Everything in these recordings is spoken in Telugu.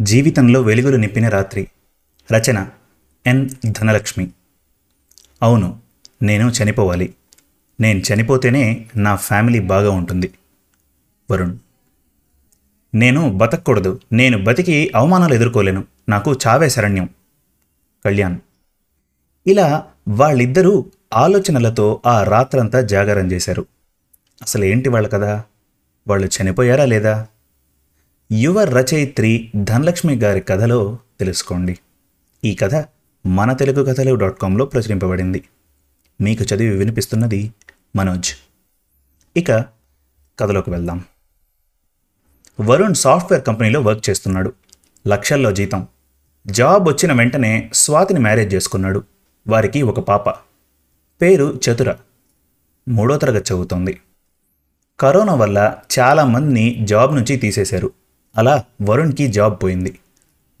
జీవితంలో వెలుగులు నింపిన రాత్రి. రచన ఎన్. ధనలక్ష్మి. అవును నేను చనిపోవాలి. నేను చనిపోతేనే నా ఫ్యామిలీ బాగా ఉంటుంది. వరుణ్. నేను బతకూడదు నేను బతికి అవమానాలు ఎదుర్కోలేను. నాకు చావే శరణ్యం. కళ్యాణ్. ఇలా వాళ్ళిద్దరూ ఆలోచనలతో ఆ రాత్రంతా జాగారం చేశారు. అసలు ఏంటి వాళ్ళ కదా వాళ్ళు చనిపోయారా లేదా? యువ రచయిత్రి ధనలక్ష్మి గారి కథలో తెలుసుకోండి. ఈ కథ మన తెలుగు కథలు డాట్ కాంలో ప్రచురింపబడింది. మీకు చదివి వినిపిస్తున్నది మనోజ్. ఇక కథలోకి వెళ్దాం. వరుణ్ సాఫ్ట్వేర్ కంపెనీలో వర్క్ చేస్తున్నాడు. లక్షల్లో జీతం. జాబ్ వచ్చిన వెంటనే స్వాతిని మ్యారేజ్ చేసుకున్నాడు. వారికి ఒక పాప. పేరు చతుర. మూడో తరగతి చదువుతోంది. కరోనా వల్ల చాలామందిని జాబ్ నుంచి తీసేశారు. అలా వరుణ్కి జాబ్ పోయింది.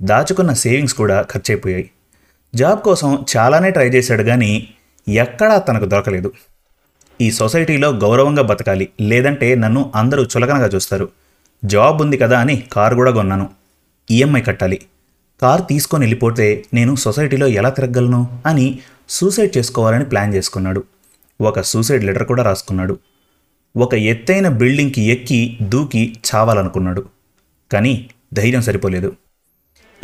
దాచుకున్న సేవింగ్స్ కూడా ఖర్చయిపోయాయి జాబ్ కోసం చాలానే ట్రై చేశాడు కానీ ఎక్కడా తనకు దొరకలేదు. ఈ సొసైటీలో గౌరవంగా బతకాలి లేదంటే నన్ను అందరూ చులకనగా చూస్తారు. జాబ్ ఉంది కదా అని కారు కూడా కొన్నాను. ఈఎంఐ కట్టాలి. కార్ తీసుకొని వెళ్ళిపోతే నేను సొసైటీలో ఎలా తిరగలను అని సూసైడ్ చేసుకోవాలని ప్లాన్ చేసుకున్నాడు. ఒక సూసైడ్ లెటర్ కూడా రాసుకున్నాడు. ఒక ఎత్తైన బిల్డింగ్కి ఎక్కి దూకి చావాలనుకున్నాడు. కానీ ధైర్యం సరిపోలేదు.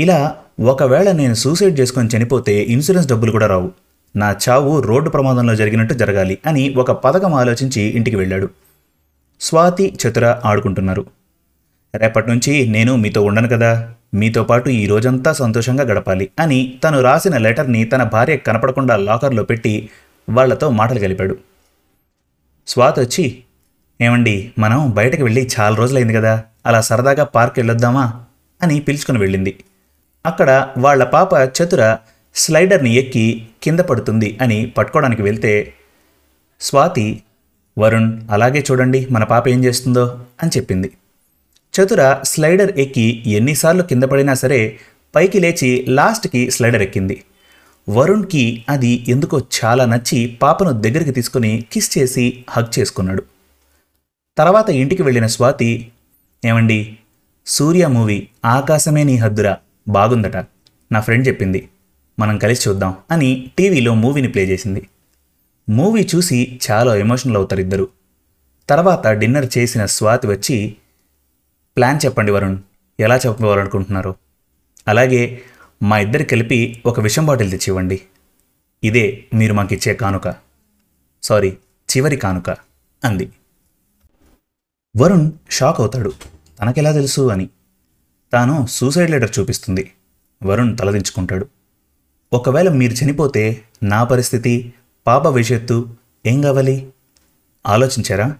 ఇలా ఒకవేళ నేను సూసైడ్ చేసుకొని చనిపోతే ఇన్సూరెన్స్ డబ్బులు కూడా రావు. నా చావు రోడ్డు ప్రమాదంలో జరిగినట్టు జరగాలి అని ఒక పథకం ఆలోచించి ఇంటికి వెళ్ళాడు. స్వాతి చతుర ఆడుకుంటున్నారు. రేపటి నుంచి నేను మీతో ఉండను కదా మీతో పాటు ఈ రోజంతా సంతోషంగా గడపాలి అని తను రాసిన లెటర్ని తన భార్య కనపడకుండా లాకర్లో పెట్టి వాళ్ళతో మాటలు కలిపాడు. స్వాతి వచ్చి ఏమండి మనం బయటకు వెళ్ళి చాలా రోజులైంది కదా అలా సరదాగా పార్క్ వెళ్ళొద్దామా అని పిలుచుకుని వెళ్ళింది. అక్కడ వాళ్ళ పాప చతుర స్లైడర్ని ఎక్కి కింద పడుతుంది అని పట్టుకోవడానికి వెళ్తే స్వాతి వరుణ్ అలాగే చూడండి మన పాప ఏం చేస్తుందో అని చెప్పింది. చతుర స్లైడర్ ఎక్కి ఎన్నిసార్లు కింద పడినా సరే పైకి లేచి లాస్ట్కి స్లైడర్ ఎక్కింది. వరుణ్కి అది ఎందుకో చాలా నచ్చి పాపను దగ్గరికి తీసుకుని కిస్ చేసి హగ్ చేసుకున్నాడు. తర్వాత ఇంటికి వెళ్ళిన స్వాతి ఏమండి? సూర్య మూవీ ఆకాశమే నీ హద్దురా బాగుందట. నా ఫ్రెండ్ చెప్పింది. మనం కలిసి చూద్దాం అని టీవీలో మూవీని ప్లే చేసింది. మూవీ చూసి చాలా ఎమోషనల్ అవుతారు ఇద్దరు. తర్వాత డిన్నర్ చేసిన స్వాతి వచ్చి ప్లాన్ చెప్పండి వరుణ్ ఎలా చెప్పుకోవాలనుకుంటున్నారు అలాగే మా ఇద్దరు కలిపి ఒక విషం బాటిల్ తెచ్చివ్వండి. ఇదే మీరు మాకిచ్చే కానుక. సారీ చివరి కానుక అంది. వరుణ్ షాక్ అవుతాడు. తనకెలా తెలుసు అని. తాను సూసైడ్ లెటర్ చూపిస్తుంది. వరుణ్ తలదించుకుంటాడు ఒకవేళ మీరు చనిపోతే నా పరిస్థితి పాప భవిష్యత్తు ఏం కావాలి? ఆలోచించారా?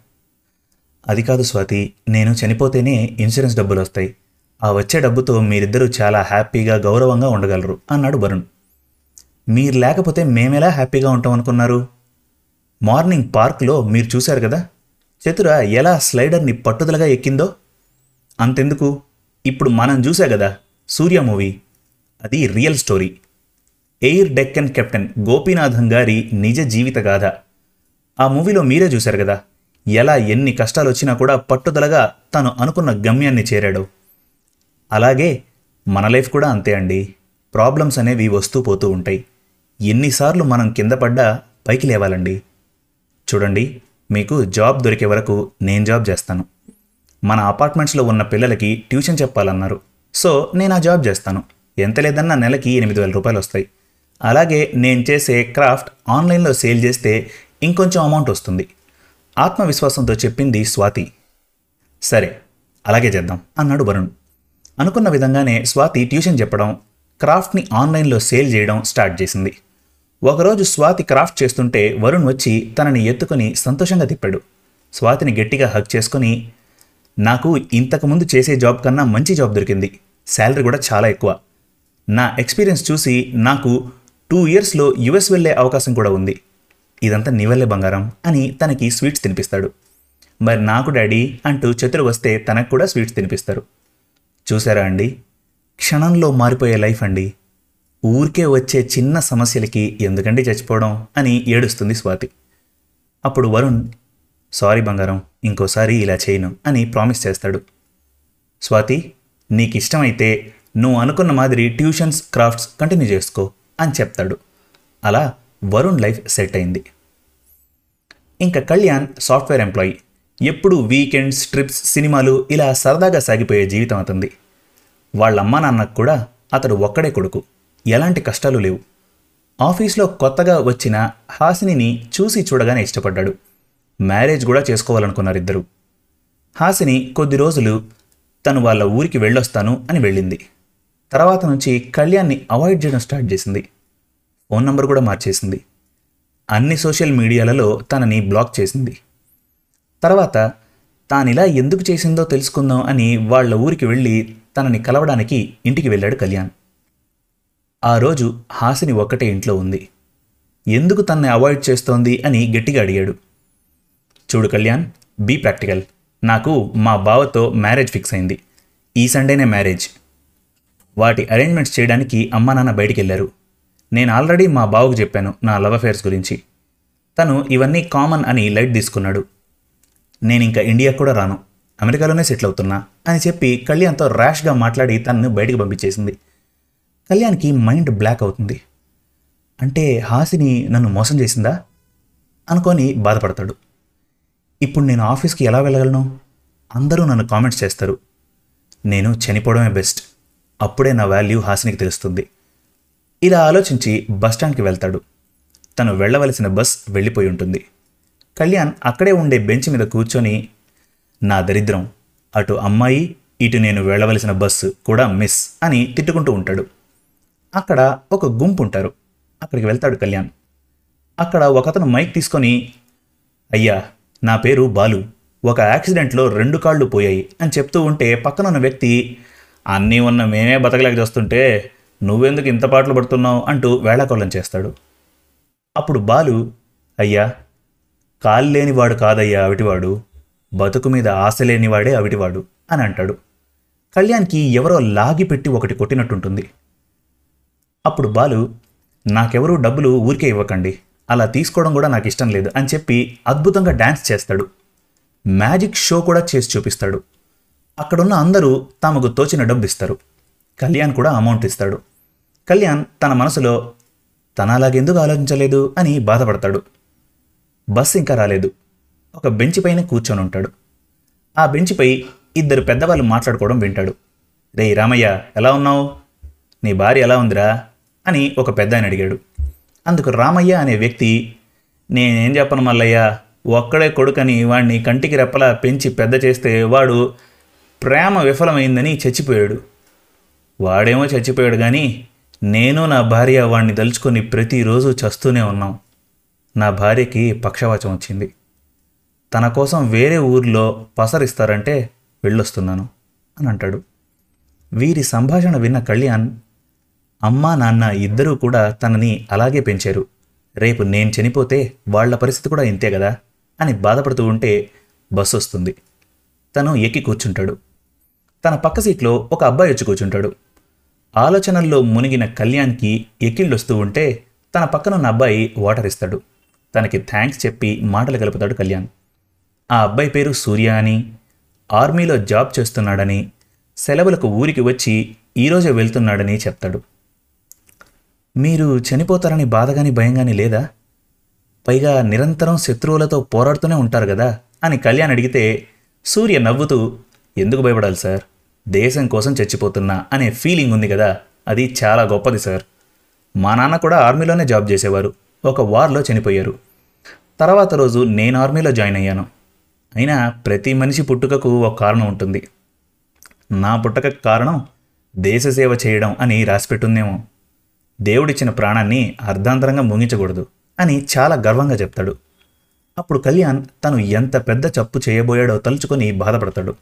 అది కాదు స్వాతి నేను చనిపోతేనే ఇన్సూరెన్స్ డబ్బులు వస్తాయి. ఆ వచ్చే డబ్బుతో మీరిద్దరూ చాలా హ్యాపీగా గౌరవంగా ఉండగలరు అన్నాడు వరుణ్. మీరు లేకపోతే మేమెలా హ్యాపీగా ఉంటాం అనుకున్నారు మార్నింగ్ పార్క్లో మీరు చూశారు కదా? చతుర ఎలా స్లైడర్ని పట్టుదలగా ఎక్కిందో అంతెందుకు. ఇప్పుడు మనం చూసా కదా సూర్య మూవీ. అది real story. Air Deccan captain Gopinathan గారి నిజ జీవిత గాథ. ఆ మూవీలో మీరే చూశారు కదా ఎలా ఎన్ని కష్టాలు వచ్చినా కూడా పట్టుదలగా తను అనుకున్న గమ్యాన్ని చేరాడు. అలాగే మన లైఫ్ కూడా అంతే అండి. ప్రాబ్లమ్స్ అనేవి వస్తూ పోతూ ఉంటాయి. ఎన్నిసార్లు మనం కింద పడ్డా పైకి లేవాలండి. చూడండి. మీకు జాబ్ దొరికే వరకు నేను జాబ్ చేస్తాను. మన అపార్ట్మెంట్స్లో ఉన్న పిల్లలకి ట్యూషన్ చెప్పాలన్నారు. సో నేను ఆ జాబ్ చేస్తాను. ఎంత లేదన్నా నెలకి ఎనిమిది వేల రూపాయలు వస్తాయి. అలాగే నేను చేసే క్రాఫ్ట్ ఆన్లైన్లో సేల్ చేస్తే ఇంకొంచెం అమౌంట్ వస్తుంది. ఆత్మవిశ్వాసంతో చెప్పింది స్వాతి. సరే అలాగే చేద్దాం అన్నాడు వరుణ్. అనుకున్న విధంగానే స్వాతి ట్యూషన్ చెప్పడం క్రాఫ్ట్ని ఆన్లైన్లో సేల్ చేయడం స్టార్ట్ చేసింది. ఒకరోజు స్వాతి క్రాఫ్ట్ చేస్తుంటే వరుణ్ వచ్చి తనని ఎత్తుకొని సంతోషంగా తిప్పాడు. స్వాతిని గట్టిగా హక్ చేసుకొని నాకు ఇంతకుముందు చేసే జాబ్ కన్నా మంచి జాబ్ దొరికింది. శాలరీ కూడా చాలా ఎక్కువ. నా ఎక్స్పీరియన్స్ చూసి నాకు టూ ఇయర్స్లో యుఎస్ వెళ్ళే అవకాశం కూడా ఉంది. ఇదంతా నీ బంగారం అని తనకి స్వీట్స్ తినిపిస్తాడు. మరి నాకు డాడీ అంటూ చతురు వస్తే తనకు కూడా స్వీట్స్ తినిపిస్తారు. చూసారా అండి? క్షణంలో మారిపోయే లైఫ్ అండి. ఊరికే వచ్చే చిన్న సమస్యలకి ఎందుకండి చచ్చిపోవడం అని ఏడుస్తుంది స్వాతి. అప్పుడు వరుణ్ సారీ బంగారం ఇంకోసారి ఇలా చేయను అని ప్రామిస్ చేస్తాడు. స్వాతి నీకు ఇష్టమైతే నువ్వు అనుకున్న మాదిరి ట్యూషన్స్ క్రాఫ్ట్స్ కంటిన్యూ చేసుకో అని చెప్తాడు. అలా వరుణ్ లైఫ్ సెట్ అయింది. ఇంకా కళ్యాణ్ సాఫ్ట్వేర్ ఎంప్లాయీ. ఎప్పుడూ వీకెండ్స్ ట్రిప్స్ సినిమాలు ఇలా సరదాగా సాగిపోయే జీవితం అతనిది. వాళ్ళ అమ్మా నాన్నకు కూడా అతడు ఒక్కడే కొడుకు. ఎలాంటి కష్టాలు లేవు. ఆఫీస్లో కొత్తగా వచ్చిన హాసినిని చూసి చూడగానే ఇష్టపడ్డాడు. మ్యారేజ్ కూడా చేసుకోవాలనుకున్నారిద్దరూ హాసిని కొద్ది రోజులు తను వాళ్ళ ఊరికి వెళ్ళొస్తాను అని వెళ్ళింది. తర్వాత నుంచి కళ్యాణ్ని అవాయిడ్ చేయడం స్టార్ట్ చేసింది. ఫోన్ నంబర్ కూడా మార్చేసింది. అన్ని సోషల్ మీడియాలలో తనని బ్లాక్ చేసింది. తర్వాత తానిలా ఎందుకు చేసిందో తెలుసుకుందాం అని వాళ్ళ ఊరికి వెళ్ళి తనని కలవడానికి ఇంటికి వెళ్ళాడు కళ్యాణ్. ఆ రోజు హాసిని ఒక్కటే ఇంట్లో ఉంది. ఎందుకు తన్నే అవాయిడ్ చేస్తోంది అని గట్టిగా అడిగాడు. చూడు కళ్యాణ్ బీ ప్రాక్టికల్. నాకు మా బావతో మ్యారేజ్ ఫిక్స్ అయింది. ఈ సండేనే మ్యారేజ్. వాటి అరేంజ్మెంట్స్ చేయడానికి అమ్మా నాన్న బయటికి వెళ్ళారు నేను ఆల్రెడీ మా బావకు చెప్పాను నా లవ్ అఫేర్స్ గురించి. తను ఇవన్నీ కామన్ అని లైట్ తీసుకున్నాడు. నేను ఇంకా ఇండియా కూడా రాను. అమెరికాలోనే సెటిల్ అవుతున్నా అని చెప్పి కళ్యాణ్తో ర్యాష్గా మాట్లాడి తనను బయటకు పంపించేసింది. కళ్యాణ్కి మైండ్ బ్లాక్ అవుతుంది. అంటే హాసిని నన్ను మోసం చేసిందా? అనుకొని బాధపడతాడు. ఇప్పుడు నేను ఆఫీస్కి ఎలా వెళ్ళగలను? అందరూ నన్ను కామెంట్స్ చేస్తారు. నేను చనిపోవడమే బెస్ట్. అప్పుడే నా వాల్యూ హాసినికి తెలుస్తుంది. ఇలా ఆలోచించి బస్టాండ్కి వెళ్తాడు. తను వెళ్ళవలసిన బస్ వెళ్ళిపోయి ఉంటుంది. కళ్యాణ్ అక్కడే ఉండే బెంచ్ మీద కూర్చొని నా దరిద్రం. అటు అమ్మాయి ఇటు నేను వెళ్ళవలసిన బస్సు కూడా మిస్ అని తిట్టుకుంటూ ఉంటాడు. అక్కడ ఒక గుంపు ఉంటారు అక్కడికి వెళ్తాడు కళ్యాణ్. అక్కడ ఒకతను మైక్ తీసుకొని అయ్యా నా పేరు బాలు. ఒక యాక్సిడెంట్లో రెండు కాళ్ళు పోయాయి అని చెప్తూ ఉంటే పక్కన ఉన్న వ్యక్తి అన్నీ ఉన్న మేమే బతకలేక చేస్తుంటే నువ్వెందుకు ఇంత పాటలు పడుతున్నావు? అంటూ వేళాకొల్లం చేస్తాడు. అప్పుడు బాలు అయ్యా కాలు లేనివాడు కాదయ్యా అవిటివాడు. బతుకు మీద ఆశ లేనివాడే అవిటివాడు అని అంటాడు. కళ్యాణ్కి ఎవరో లాగి పెట్టి ఒకటి కొట్టినట్టుంటుంది. అప్పుడు బాలు నాకెవరూ డబ్బులు ఊరికే ఇవ్వకండి. అలా తీసుకోవడం కూడా నాకు ఇష్టం లేదు అని చెప్పి అద్భుతంగా డ్యాన్స్ చేస్తాడు. మ్యాజిక్ షో కూడా చేసి చూపిస్తాడు. అక్కడున్న అందరూ తమకు తోచిన డబ్బు ఇస్తారు. కళ్యాణ్ కూడా అమౌంట్ ఇస్తాడు. కళ్యాణ్ తన మనసులో తన అలాగెందుకు ఆలోచించలేదు? అని బాధపడతాడు. బస్ ఇంకా రాలేదు. ఒక బెంచ్ పైన కూర్చొని ఉంటాడు. ఆ బెంచ్పై ఇద్దరు పెద్దవాళ్ళు మాట్లాడుకోవడం వింటాడు. రేయ్ రామయ్య ఎలా ఉన్నావు? నీ భార్య ఎలా ఉందిరా? అని ఒక పెద్ద ఆయన అడిగాడు. అందుకు రామయ్య అనే వ్యక్తి నేనేం చెప్పను మల్లయ్య ఒక్కడే కొడుకని వాడిని కంటికి రెప్పలా పెంచి పెద్ద చేస్తే వాడు ప్రేమ విఫలమైందని చచ్చిపోయాడు. వాడేమో చచ్చిపోయాడు కానీ నేను నా భార్య వాడిని దలుచుకొని ప్రతిరోజు చస్తూనే ఉన్నాం. నా భార్యకి పక్షవాచం వచ్చింది. తన కోసం వేరే ఊర్లో పసరిస్తారంటే వెళ్ళొస్తున్నాను అని అంటాడు. వీరి సంభాషణ విన్న కళ్యాణ్ అమ్మా నాన్న ఇద్దరూ కూడా తనని అలాగే పెంచారు. రేపు నేను చనిపోతే వాళ్ళ పరిస్థితి కూడా ఇంతే కదా అని బాధపడుతూ ఉంటే బస్సు వస్తుంది. తను ఎక్కి కూర్చుంటాడు. తన పక్క సీట్లో ఒక అబ్బాయి వచ్చి కూర్చుంటాడు. ఆలోచనల్లో మునిగిన కళ్యాణ్కి ఎక్కిళ్ళొస్తూ ఉంటే తన పక్కనున్న అబ్బాయి వాటర్ ఇస్తాడు. తనకి థ్యాంక్స్ చెప్పి మాటలు కలుపుతాడు కళ్యాణ్. ఆ అబ్బాయి పేరు సూర్య అని ఆర్మీలో జాబ్ చేస్తున్నాడని సెలవులకు ఊరికి వచ్చి ఈరోజే వెళ్తున్నాడని చెప్తాడు. మీరు చనిపోతారని బాధగాని భయంగాని లేదా? పైగా నిరంతరం శత్రువులతో పోరాడుతూనే ఉంటారు కదా అని కళ్యాణ్ అడిగితే సూర్య నవ్వుతూ ఎందుకు భయపడాలి సార్? దేశం కోసం చచ్చిపోతున్నా అనే ఫీలింగ్ ఉంది కదా. అది చాలా గొప్పది సార్. మా నాన్న కూడా ఆర్మీలోనే జాబ్ చేసేవారు. ఒక వార్లో చనిపోయారు. తర్వాత రోజు నేను ఆర్మీలో జాయిన్ అయ్యాను. అయినా ప్రతి మనిషి పుట్టుకకు ఒక కారణం ఉంటుంది. నా పుట్టక కారణం దేశ సేవ చేయడం అని రాసిపెట్టుందేమో. దేవుడిచ్చిన ప్రాణాన్ని అర్ధాంతరంగా ముగించకూడదు అని చాలా గర్వంగా చెప్తాడు. అప్పుడు కళ్యాణ్ తను ఎంత పెద్ద చప్పు చేయబోయాడో తలుచుకొని బాధపడతాడు.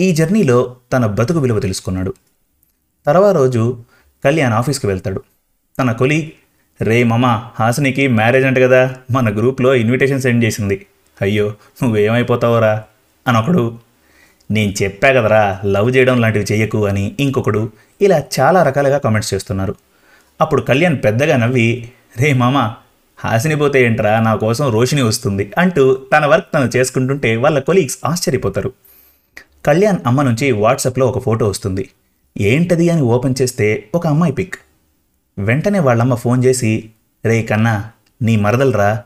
ఈ జర్నీలో తన బతుకు విలువ తెలుసుకున్నాడు. తర్వాత రోజు కళ్యాణ్ ఆఫీస్కి వెళ్తాడు. తన కొలి రే మమా హాసినికి మ్యారేజ్ అంట కదా మన గ్రూప్లో ఇన్విటేషన్ సెండ్ చేసింది. అయ్యో నువ్వేమైపోతావురా? అని ఒకడు నేను చెప్పా కదరా లవ్ చేయడం లాంటివి చేయకు అని ఇంకొకడు ఇలా చాలా రకాలుగా కామెంట్స్ చేస్తున్నారు. అప్పుడు కళ్యాణ్ పెద్దగా నవ్వి రే మామ హాసిని పోతే ఏంట్రా? నా కోసం రోషిని వస్తుంది అంటూ తన వర్క్ తను చేసుకుంటుంటే వాళ్ళ కొలీగ్స్ ఆశ్చర్యపోతారు. కళ్యాణ్ అమ్మ నుంచి వాట్సాప్లో ఒక ఫోటో వస్తుంది. ఏంటది? అని ఓపెన్ చేస్తే ఒక అమ్మాయి పిక్. వెంటనే వాళ్ళమ్మ ఫోన్ చేసి రే కన్నా నీ మరదలరా?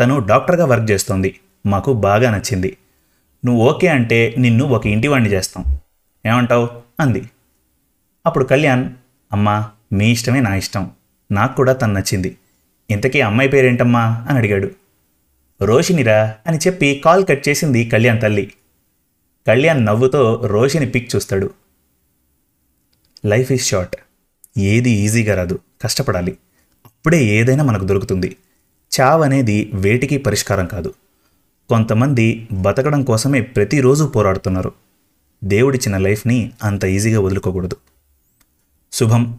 తను డాక్టర్గా వర్క్ చేస్తోంది. మాకు బాగా నచ్చింది. నువ్వు ఓకే అంటే నిన్ను ఒక ఇంటివాణ్ణి చేస్తాం. ఏమంటావు? అంది. అప్పుడు కళ్యాణ్ అమ్మా మీ ఇష్టమే నా ఇష్టం. నాకు కూడా తను నచ్చింది. ఇంతకీ అమ్మాయి పేరేంటమ్మా? అని అడిగాడు. రోషినిరా అని చెప్పి కాల్ కట్ చేసింది కళ్యాణ్ తల్లి. కళ్యాణ్ నవ్వుతో రోషిని పిక్ చూస్తాడు. Life is short. ఏది ఈజీగా రాదు. కష్టపడాలి. అప్పుడే ఏదైనా మనకు దొరుకుతుంది. చావ్ అనేది వేటికి పరిష్కారం కాదు. కొంతమంది బతకడం కోసమే ప్రతిరోజు పోరాడుతున్నారు. దేవుడిచ్చిన లైఫ్ని అంత ఈజీగా వదులుకోకూడదు. శుభం.